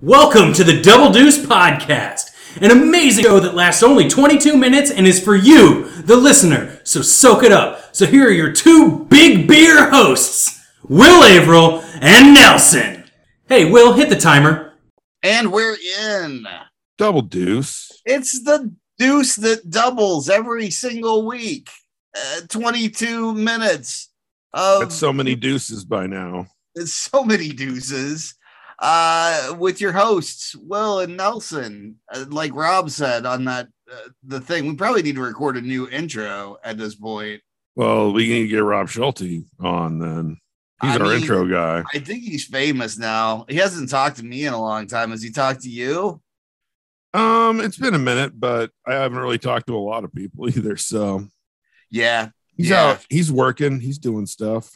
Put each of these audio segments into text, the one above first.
Welcome to the Double Deuce Podcast, an amazing show that lasts only 22 minutes and is for you, the listener. So soak it up. So here are your two big beer hosts, Will Averill and Nelson. Hey, Will, hit the timer. And we're in. Double deuce. It's the deuce that doubles every single week. Uh, 22 minutes of That's so many deuces by now. It's so many deuces. Uh, with your hosts, Will and Nelson. Uh, like Rob said on that, uh, the thing, we probably need to record a new intro at this point. Well, we need to get Rob Schulte on then. He's I our mean, intro guy. I think he's famous now. He hasn't talked to me in a long time. Has he talked to you? Um, it's been a minute, but I haven't really talked to a lot of people either. So Yeah. he's Yeah. out, he's working, he's doing stuff.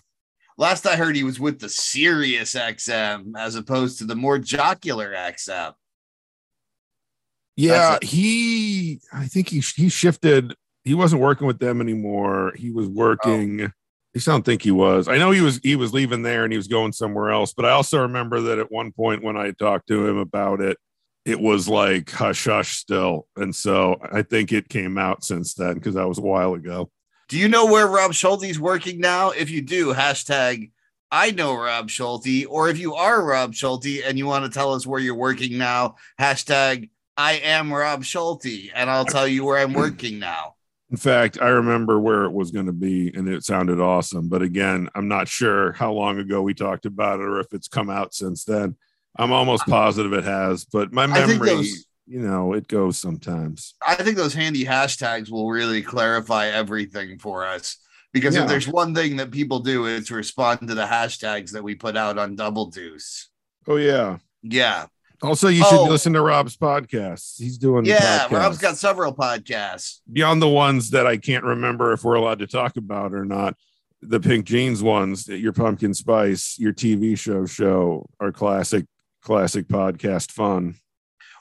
Last I heard, he was with the Sirius XM as opposed to the more jocular XM. Yeah, That's he I think he he shifted. He wasn't working with them anymore. He was oh. working. I don't think he was. I know he was he was leaving there and he was going somewhere else. But I also remember that at one point when I talked to him about it, it was like hush hush still. And so I think it came out since then because that was a while ago. Do you know where Rob Schulte's working now? If you do, hashtag I know Rob Schulte. Or if you are Rob Schulte and you want to tell us where you're working now, hashtag I am Rob Schulte. And I'll tell you where I'm working now. In fact, I remember where it was going to be and it sounded awesome. But again, I'm not sure how long ago we talked about it or if it's come out since then. I'm almost positive it has, but my I think memory, those- you know, it goes sometimes. I think those handy hashtags will really clarify everything for us. Because Yeah. if there's one thing that people do, it's respond to the hashtags that we put out on Double Deuce. Oh, yeah. Yeah. Also, you should Oh. listen to Rob's podcast. He's doing Yeah. Rob's got several podcasts. beyond the ones that I can't remember if we're allowed to talk about or not. The pink jeans ones, your pumpkin spice, your TV show show are classic, classic podcast fun.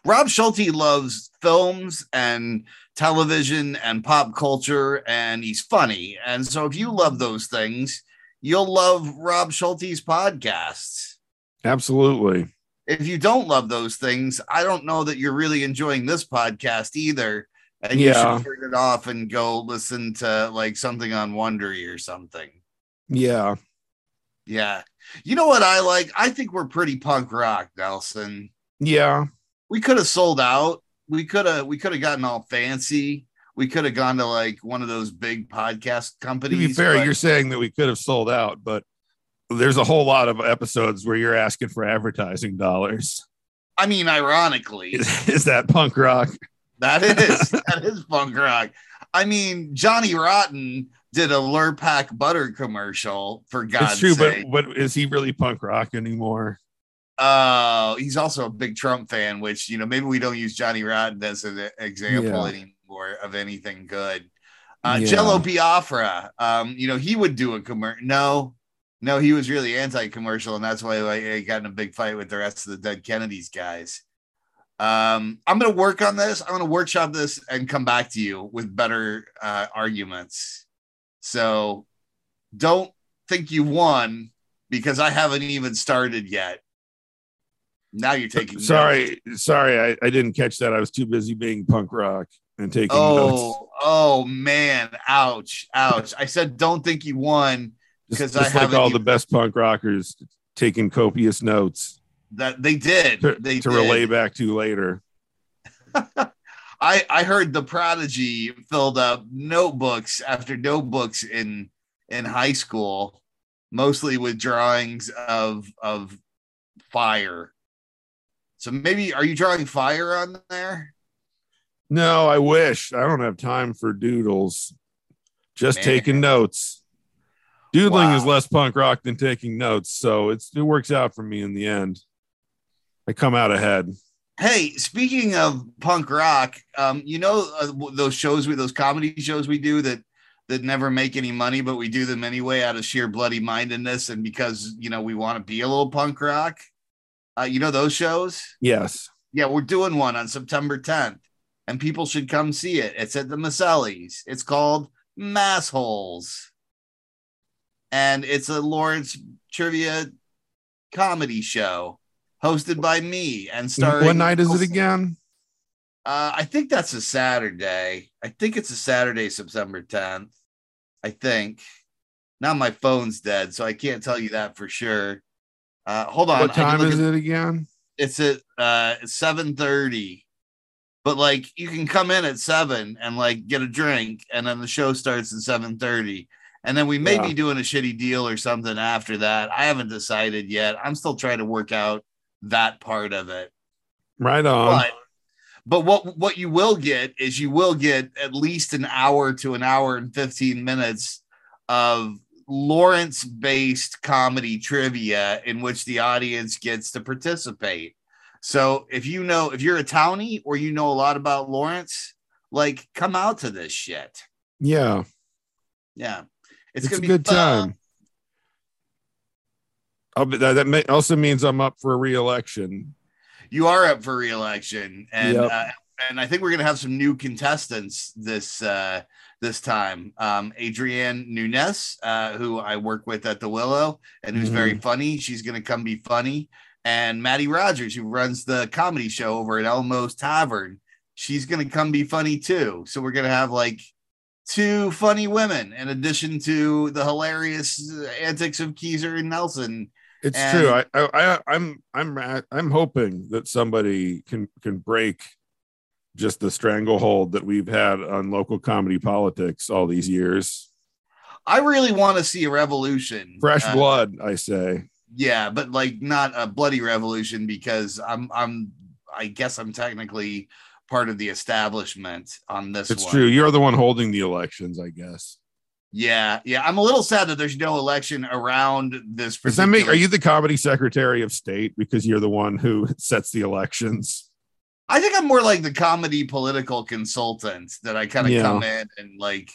Rob Schulte loves films and television and pop culture, and he's funny. And so, if you love those things, you'll love Rob Schulte's podcasts. Absolutely. If you don't love those things, I don't know that you're really enjoying this podcast either. And Yeah. you should turn it off and go listen to like something on Wondery or something. Yeah. Yeah. You know what I like? I think we're pretty punk rock, Nelson. Yeah. We could have sold out. We could have we could have gotten all fancy. We could have gone to like one of those big podcast To companies. be fair, but- you're saying that we could have sold out, but there's a whole lot of episodes where you're asking for advertising dollars. I mean, ironically, Is, is that punk rock? that is that is punk rock. I mean, Johnny Rotten did a Lurpak butter commercial for God's it's true, sake. but but is he really punk rock anymore? Uh, he's also a big Trump fan, which you know maybe we don't use Johnny Rotten as an example Yeah. anymore of anything good. Uh, Yeah. Jello Biafra, um, you know he would do a commercial. No, no, he was really anti-commercial, and that's why I, I got in a big fight with the rest of the Dead Kennedys guys. Um, I'm gonna work on this. I'm gonna workshop this and come back to you with better uh, arguments. So don't think you won because I haven't even started yet. Now you're taking notes. Sorry, sorry, I, I didn't catch that. I was too busy being punk rock and taking oh, notes. Oh, oh man, ouch, ouch. I said don't think you won because I just like all the best punk rockers taking copious notes that they did. to, they to did. relay back to later. I I heard the prodigy filled up notebooks after notebooks in in high school, mostly with drawings of of fire. So maybe are you drawing fire on there? No, I wish. I don't have time for doodles. Just Man. taking notes. Doodling is less punk rock than taking notes, so it's it works out for me in the end. I come out ahead. Hey, speaking of punk rock, um, you know uh, those shows we those comedy shows we do that that never make any money, but we do them anyway out of sheer bloody mindedness and because you know we want to be a little punk rock. Uh, you know those shows? Yes. Yeah, we're doing one on September 10th, and people should come see it. It's at the Maselli's. It's called Massholes, and it's a Lawrence trivia comedy show. hosted by me and starring. What night is it again? Uh, I think that's a Saturday. I think it's a Saturday, September 10th. I think. Now my phone's dead, so I can't tell you that for sure. Uh, hold on. What time is at- it again? It's at uh, 7:30. But like you can come in at seven and like get a drink, and then the show starts at 7:30. And then we may Yeah. be doing a shitty deal or something after that. I haven't decided yet. I'm still trying to work out that part of it. Right on. But but what what you will get is you will get at least an hour to an hour and 15 minutes of Lawrence based comedy trivia in which the audience gets to participate. So if you know if you're a townie or you know a lot about Lawrence, like come out to this shit. yeah, Yeah. it's, gonna a be good fun. time. I'll be, that that may, also means I'm up for a re-election. you are up for reelection and Yep. uh, and I think we're gonna have some new contestants this uh this time. Um Adrienne Nunes, uh, who I work with at the Willow and who's very funny. She's gonna come be funny. And Maddie Rogers, who runs the comedy show over at Elmo's Tavern, she's gonna come be funny too. So we're gonna have like two funny women in addition to the hilarious antics of Keezer and Nelson It's And- true. I, I, I, I'm, I'm, I'm hoping that somebody can can break just the stranglehold that we've had on local comedy politics all these years. I really want to see a revolution. Fresh Uh, blood, I say. Yeah, but like not a bloody revolution because I'm I'm I guess I'm technically part of the establishment on this It's one. true. You're the one holding the elections, I guess. Yeah, yeah. I'm a little sad that there's no election around this. Does that make? Are you the comedy secretary of state because you're the one who sets the elections? I think I'm more like the comedy political consultant that I kind of Yeah. come in and like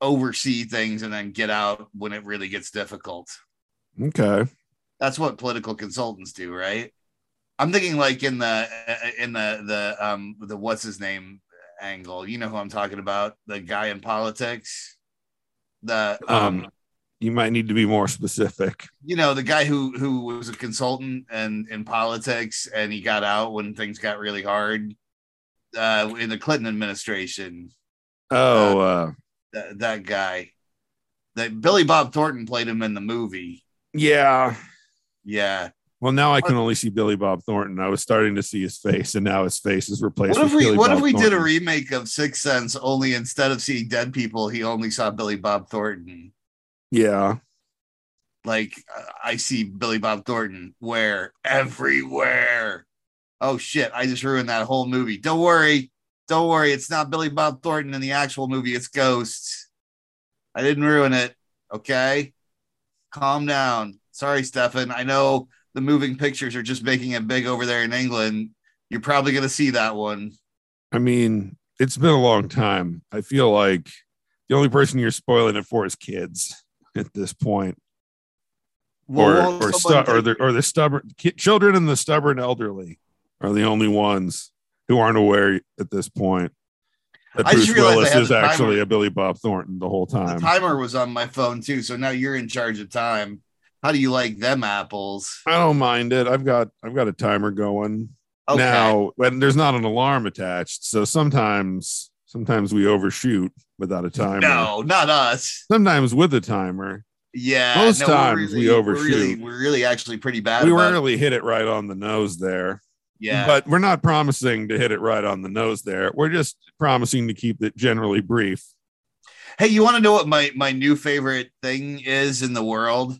oversee things and then get out when it really gets difficult. Okay. That's what political consultants do, right? I'm thinking like in the in the the um the what's his name angle. You know who I'm talking about? The guy in politics. The um, Um, you might need to be more specific. you know the guy who who was a consultant and in politics and he got out when things got really hard uh in the Clinton administration. Oh, uh, That, that guy. That Billy Bob Thornton played him in the movie. yeah. Yeah. Well, now I can only see Billy Bob Thornton. I was starting to see his face, and now his face is replaced. What if we Billy what if Bob we did a remake of Sixth Sense only instead of seeing dead people, he only saw Billy Bob Thornton. Yeah. Like I see Billy Bob Thornton where everywhere. Oh shit, I just ruined that whole movie. Don't worry. Don't worry, it's not Billy Bob Thornton in the actual movie, it's Ghosts. I didn't ruin it. Okay. Calm down. Sorry, Stefan. I know the moving pictures are just making it big over there in England. You're probably gonna see that one. I mean, it's been a long time. I feel like the only person you're spoiling it for is kids at this point, or Well, or someone stu- or the or the stubborn children and the stubborn elderly are the only ones who aren't aware at this point that I Bruce Willis is timer. actually a Billy Bob Thornton the whole time. The time. timer was on my phone too, so now you're in charge of time. How do you like them apples? I don't mind it. I've got I've got a timer going Okay. now, when there's not an alarm attached, so sometimes sometimes we overshoot without a timer. no, not us. Sometimes with a timer. Yeah, Most no, we're times we we're overshoot. really, we're really actually pretty bad. we about it. rarely hit it right on the nose there. yeah, But we're not promising to hit it right on the nose there. We're just promising to keep it generally brief. hey, you want to know what my my new favorite thing is in the world?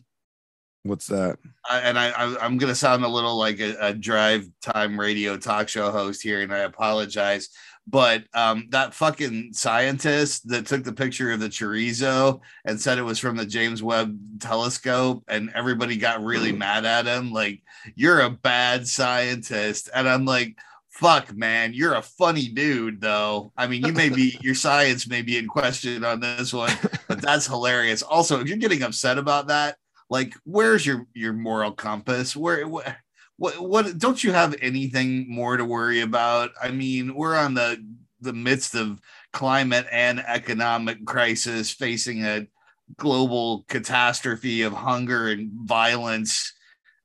What's that? I, and I, I I'm gonna sound a little like a, a drive time radio talk show host here, and I apologize. But um, that fucking scientist that took the picture of the chorizo and said it was from the James Webb Telescope, and everybody got really mad at him, like you're a bad scientist. And I'm like, fuck, man, you're a funny dude, though. I mean, you may be your science may be in question on this one, but that's hilarious. Also, if you're getting upset about that, like where's your your moral compass where what what, what don't you have anything more to worry about? I mean we're on the the midst of climate and economic crisis facing a global catastrophe of hunger and violence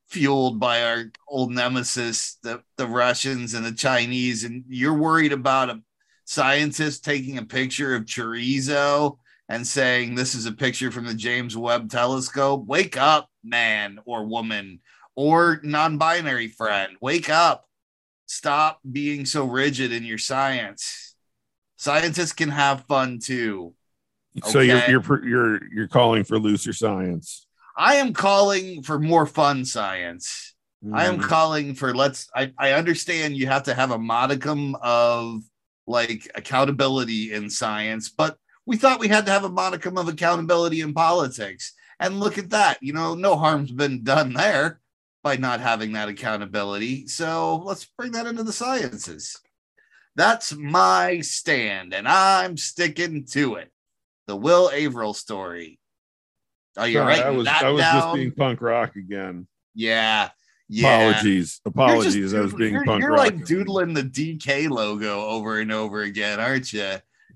fueled by our old nemesis, the, the Russians and the Chinese, and you're worried about a scientist taking a picture of chorizo and saying this is a picture from the James Webb telescope. Wake up, man or woman or non-binary friend. Wake up. Stop being so rigid in your science. Scientists can have fun too. So you're you're you're you're calling for looser science. I am calling for more fun science. I am Mm. calling for let's I, I understand you have to have a modicum of like accountability in science, but we thought we had to have a modicum of accountability in politics. And look at that. You know, no harm's been done there by not having that accountability. So let's bring that into the sciences. That's my stand, and I'm sticking to it. The Will Averill story. Are you're right. I was that I was down. just being punk rock again. Yeah. Yeah. Apologies. You're just Apologies. I was being you're, punk you're rock. like doodling the DK logo over and over again, aren't you?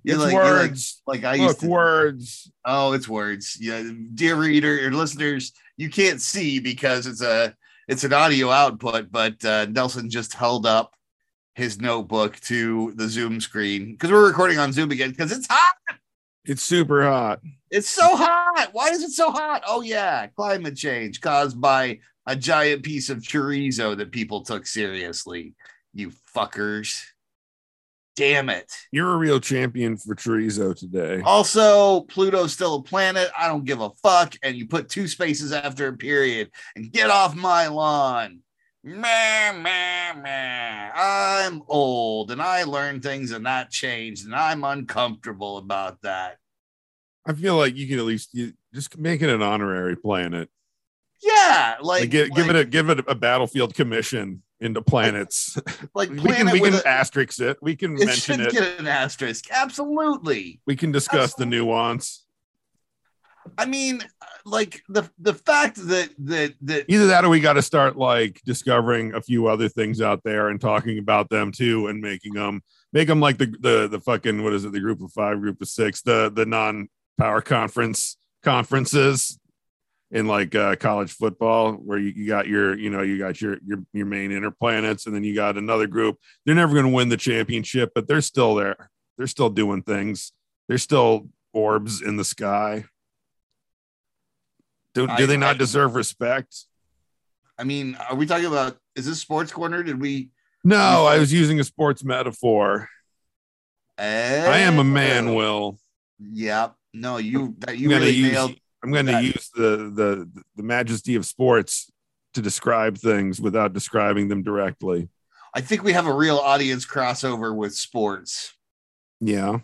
You're It's like, you're like, words. like I used Look, to. words. Oh, it's words. Yeah, dear reader or listeners, you can't see because it's a it's an audio output, but uh, Nelson just held up his notebook to the Zoom screen because we're recording on Zoom again because it's hot. It's super hot. It's so hot. Why is it so hot? Oh yeah, climate change caused by a giant piece of chorizo that people took seriously. You fuckers. Damn it. You're a real champion for chorizo today. Also, Pluto's still a planet. I don't give a fuck. And you put two spaces after a period and get off my lawn. Meh, meh, meh. I'm old and I learned things and that changed, and I'm uncomfortable about that. I feel like you can at least you, just make it an honorary planet. Yeah, like, Like, give, give it a give it a battlefield commission into planets. like we can we can a- asterisk it. We can it mention it. get an asterisk. Absolutely. we can discuss the nuance. I mean, like the the fact that that that Either that or we got to start like discovering a few other things out there and talking about them too and making them make them like the the the fucking what is it the group of five group of six the the non power conference conferences in like uh, college football where you, you got your you know you got your your your main interplanets and then you got another group they're never going to win the championship but they're still there they're still doing things they're still orbs in the sky do, do I- they not I- deserve respect I mean, are we talking about is this sports corner? Did we No, I was using a sports metaphor. I am a man, Will. Yep. No, you that you really nailed I'm gonna that. use the, the the majesty of sports to describe things without describing them directly. I think we have a real audience crossover with sports. Yeah.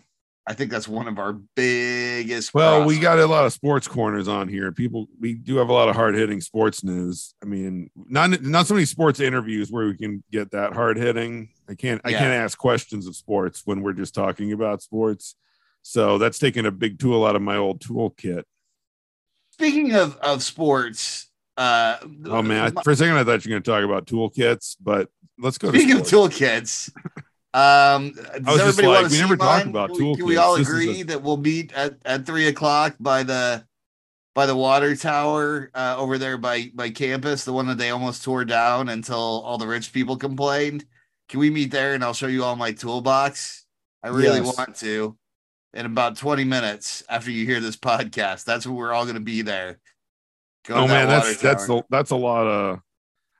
I think that's one of our biggest Well, we got a lot of sports corners on here. People we do have a lot of hard hitting sports news. I mean, not not so many sports interviews where we can get that hard hitting. I can't I can't ask questions of sports when we're just talking about sports. So that's taking a big tool out of my old toolkit. Speaking of of sports, uh Oh man, I, for a second I thought you were going to talk about toolkits, but let's go. Speaking to of sports. toolkits, um, does everybody like, want to we see never talked mine? about Can we, can we all This agree a- that we'll meet at, at three o'clock by the by the water tower uh, over there by by campus, the one that they almost tore down until all the rich people complained? Can we meet there and I'll show you all my toolbox? I really Yes. want to. In about 20 minutes after you hear this podcast, that's when we're all going to be there. Go Oh man, that's that's a, that's a lot of.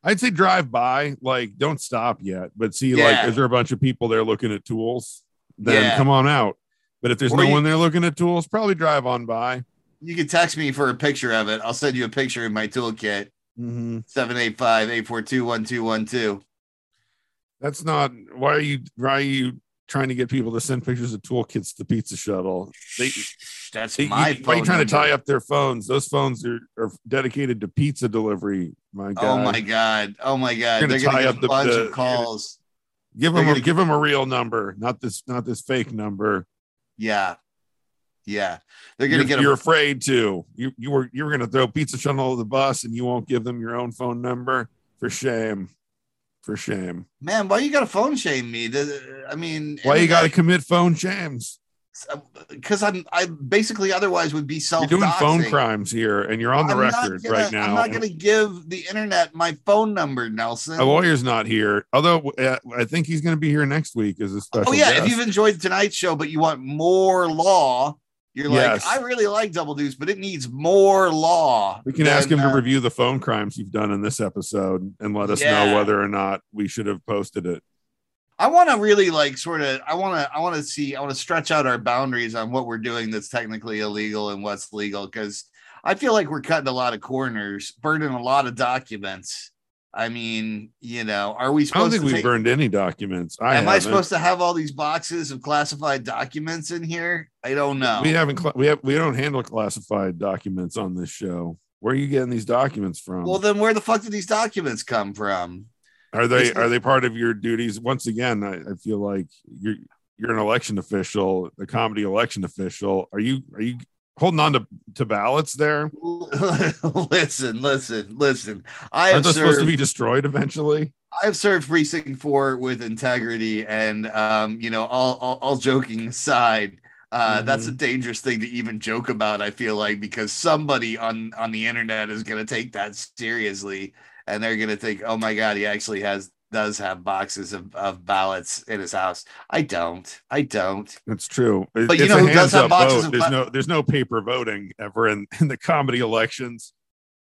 I'd say drive by, like don't stop yet, but see like is there a bunch of people there looking at tools? Then Yeah. come on out. But if there's Or no you- one there looking at tools, probably drive on by. you can text me for a picture of it. I'll send you a picture in my toolkit. Mm-hmm. 785-842-1212. That's not why are you why are you trying to get people to send pictures of toolkits to the pizza shuttle? They, That's they- my you- why are you phone trying to tie up their phones? Those phones are, are dedicated to pizza delivery. My oh God. Oh my god. Oh my god. They're gonna gonna tie get up a the- bunch the- of calls. Give They're them a, give them a real number, not this not this fake number. Yeah. Yeah. They're gonna You're, get you're a afraid to. You you were you were gonna throw pizza shuttle over the bus and you won't give them your own phone number. For shame. For shame. man, why you gotta phone shame me? I mean Why you gotta commit phone shames? because I'm I basically otherwise would be self. You're doing phone crimes here, and you're on the I'm record gonna- right now. I'm not going to give the internet my phone number, Nelson. A lawyer's not here, although uh, I think he's going to be here next week as a special. Oh yeah, guest. if you've enjoyed tonight's show, but you want more law, you're Yes. like, I really like Double Deuce, but it needs more law. we can ask him Then, to uh, review the phone crimes you've done in this episode and let us Yeah. know whether or not we should have posted it. I want to really like sort of. I want to. I want to see. I want to stretch out our boundaries on what we're doing that's technically illegal and what's legal because I feel like we're cutting a lot of corners, burning a lot of documents. I mean, you know, are we I don't think to? we take- burned any documents. I Am I haven't. supposed to have all these boxes of classified documents in here? I don't know. We haven't. We have. We don't handle classified documents on this show. Where are you getting these documents from? Well, then where the fuck did these documents come from? Are they are they part of your duties? Once again, I, I feel like you're you're an election official, the comedy election official. Are you are you holding on to, to ballots there? listen, listen, listen. I Aren't have supposed to served, be destroyed eventually? I've served precinct four with integrity, and um, you know, all all, all joking aside, uh, that's a Mm-hmm. dangerous thing to even joke about. I feel like because somebody on on the internet is going to take that seriously, and they're going to think, "Oh my god, he actually has." Does have boxes of, of ballots in his house. I don't. I don't. That's true. It- But you know who does have boxes vote. of There's ba- no there's no paper voting ever in, in the comedy elections.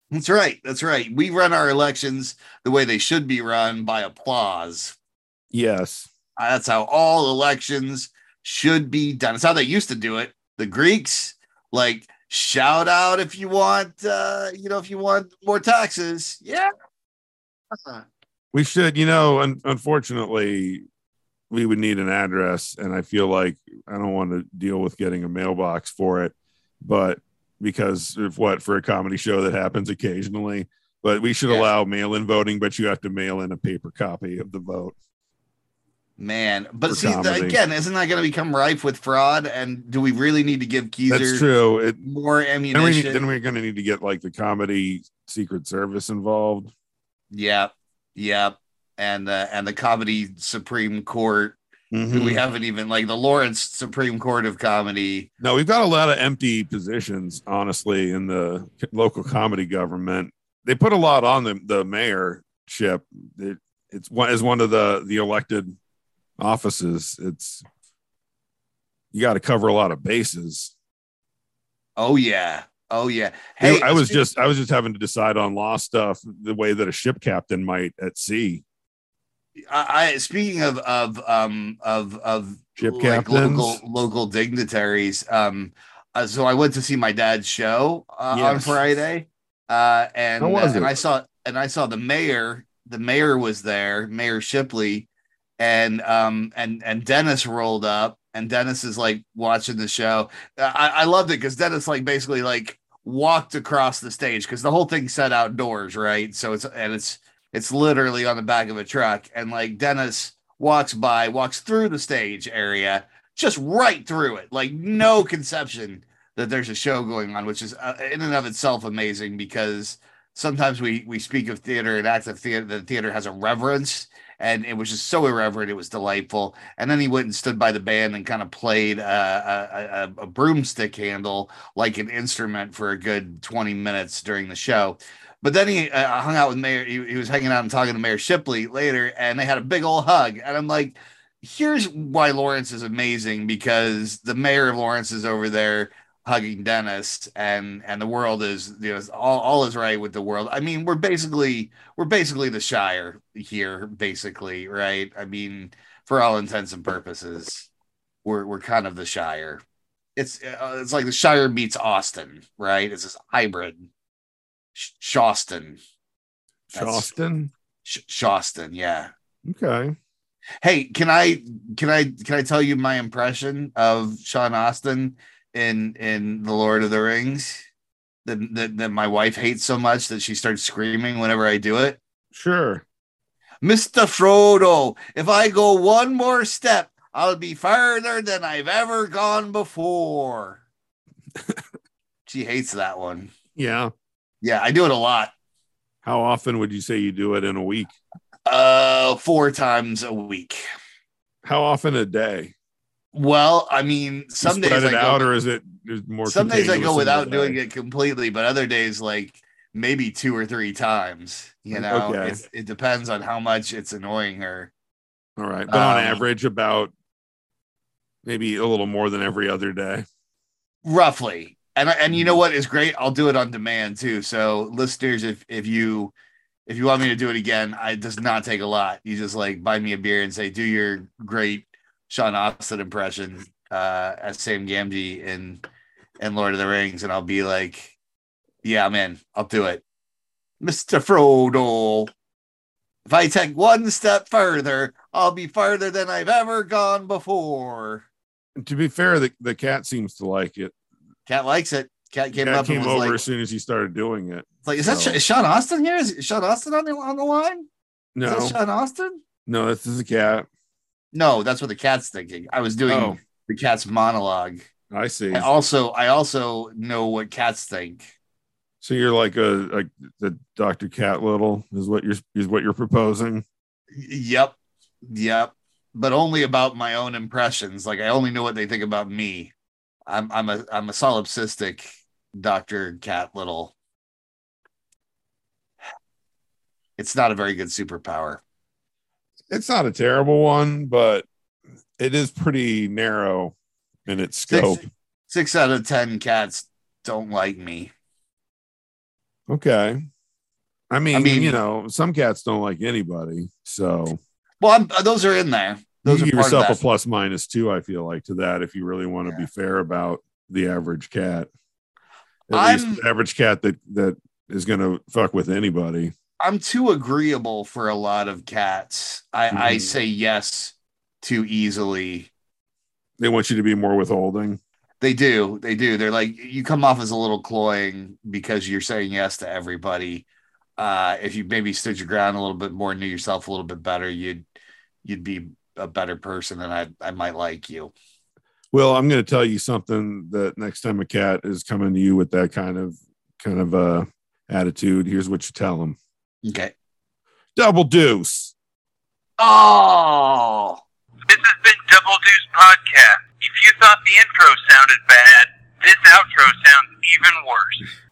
That's right. That's right. We run our elections the way they should be run by applause. Yes. Uh, That's how all elections should be done. It's how they used to do it. The Greeks, like, shout out if you want, uh, you know, if you want more taxes. Yeah. We should, you know, un- unfortunately, we would need an address, and I feel like I don't want to deal with getting a mailbox for it, but because of what for a comedy show that happens occasionally. But we should Yeah. allow mail-in voting, but you have to mail in a paper copy of the vote. Man. But see, th- comedy. again, isn't that going to become rife with fraud? And do we really need to give That's Keezer true. It, more then, we ammunition? then we're going to need to get like the comedy secret service involved. Yep. Yep. And the and the comedy Supreme Court Mhm. we haven't even like the Lawrence Supreme Court of Comedy. No, we've got a lot of empty positions, honestly, in the local comedy government. They put a lot on the the mayorship. It, it's one as one of the the elected offices. It's you got to cover a lot of bases. Oh yeah. Oh yeah. Hey, I was just I was just having to decide on law stuff the way that a ship captain might at sea. I, I speaking of of um of of Ship like captains. local local dignitaries. Um, uh, so I went to see my dad's show uh, on Friday, uh, and and? I saw and I saw the mayor. The mayor was there, Mayor Shipley, and um and and Dennis rolled up, and Dennis is like watching the show. I, I loved it because Dennis like basically like walked across the stage because the whole thing's set outdoors, right? So it's and it's it's literally on the back of a truck, and like Dennis walks by, walks through the stage area, just right through it, like no conception that there's a show going on, which is uh, in and of itself amazing because sometimes we we speak of theater and acts of theater, the theater has a reverence. And it was just so irreverent. It was delightful. And then he went and stood by the band and kind of played a, a, a broomstick handle like an instrument for a good 20 minutes during the show. But then he uh, hung out with Mayor. He, he was hanging out and talking to Mayor Shipley later, and they had a big old hug. And I'm like, here's why Lawrence is amazing because the mayor of Lawrence is over there hugging Dennis, and and the world is you know all, all is right with the world. I mean, we're basically we're basically the Shire here, basically, right? I mean, for all intents and purposes, we're we're kind of the Shire. It's uh, it's like the Shire meets Austin, right? It's this hybrid. Sh- Shawston, Charleston. Sh- Shawston, yeah. Okay. Hey, can I can I can I tell you my impression of Sean Astin in in The Lord of the Rings? That, that that my wife hates so much that she starts screaming whenever I do it. Sure. Mr. Frodo, if I go one more step, I'll be farther than I've ever gone before. she hates that one. Yeah. Yeah, I do it a lot. How often would you say you do it in a week? Uh four times a week. How often a day? Well, I mean, You some days I go, out, or is it more? some days I go without doing it completely, but other days like maybe two or three times. You know, Okay. It's- it depends on how much it's annoying her. All right, but on Um, average, about maybe a little more than every other day. roughly and and you know what is great i'll do it on demand too so listeners if if you if you want me to do it again I, it does not take a lot you just like buy me a beer and say do your great sean astin impression uh as sam gamgee in in lord of the rings and i'll be like yeah i'm in i'll do it mr frodo if i take one step further i'll be farther than i've ever gone before To be fair, the, the cat seems to like it. cat likes it cat came Cat up came and was over like as soon as he started doing it. It's like, is that So- is Sean Astin here? Is Sean Astin on the on the line? No, Is that Sean Astin? no, this is a cat. No, that's what the cat's thinking. I was doing Oh. the cat's monologue. I see. I also I also know what cats think. So you're like a like the Dr. Cat Little is what you're is what you're proposing. Yep, yep. But only about my own impressions. Like I only know what they think about me. I'm I'm a I'm a solipsistic Doctor Cat Little. It's not a very good superpower. It's not a terrible one, but it is pretty narrow in its scope. Six, six out of ten cats don't like me. Okay. I mean, I mean- you know, some cats don't like anybody. So Well, I'm, uh, those are in there. Those you are give yourself a plus minus two, I feel like, to that if you really want to Yeah. be fair about the average cat. At I'm- least the average cat that that is gonna fuck with anybody. I'm too agreeable for a lot of cats. I, I Mhm. say yes too easily. They want you to be more withholding. They do. They do. They're like you come off as a little cloying because you're saying yes to everybody. Uh, if you maybe stood your ground a little bit more, knew yourself a little bit better, you'd you'd be a better person, and I I might like you. Well, I'm going to tell you something that next time a cat is coming to you with that kind of kind of uh attitude, here's what you tell them: Okay. double deuce. Oh, This has been Double Deuce Podcast. If you thought the intro sounded bad, this outro sounds even worse.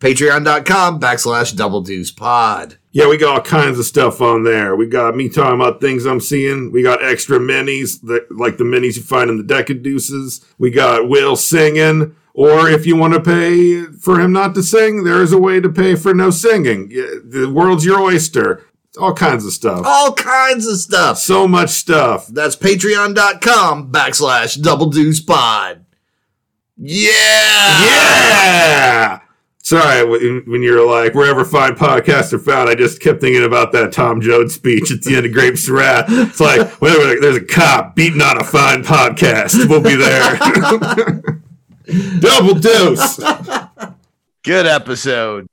patreon.com backslash double deuce pod. Yeah, we got all kinds of stuff on there. We got me talking about things I'm seeing. We got extra minis, that, like the minis you find in the deck of deuces. We got Will singing. Or if you want to pay for him not to sing, there is a way to pay for no singing. The world's your oyster. All kinds of stuff. All kinds of stuff. So much stuff. That's patreon.com backslash double deuce pod. Yeah! Yeah. Sorry, when when you were like, wherever fine podcasts are found, I just kept thinking about that Tom Joad speech at the end of Grapes of Wrath. It's like, whenever there's a cop beating on a fine podcast, we'll be there. Double dose. good episode.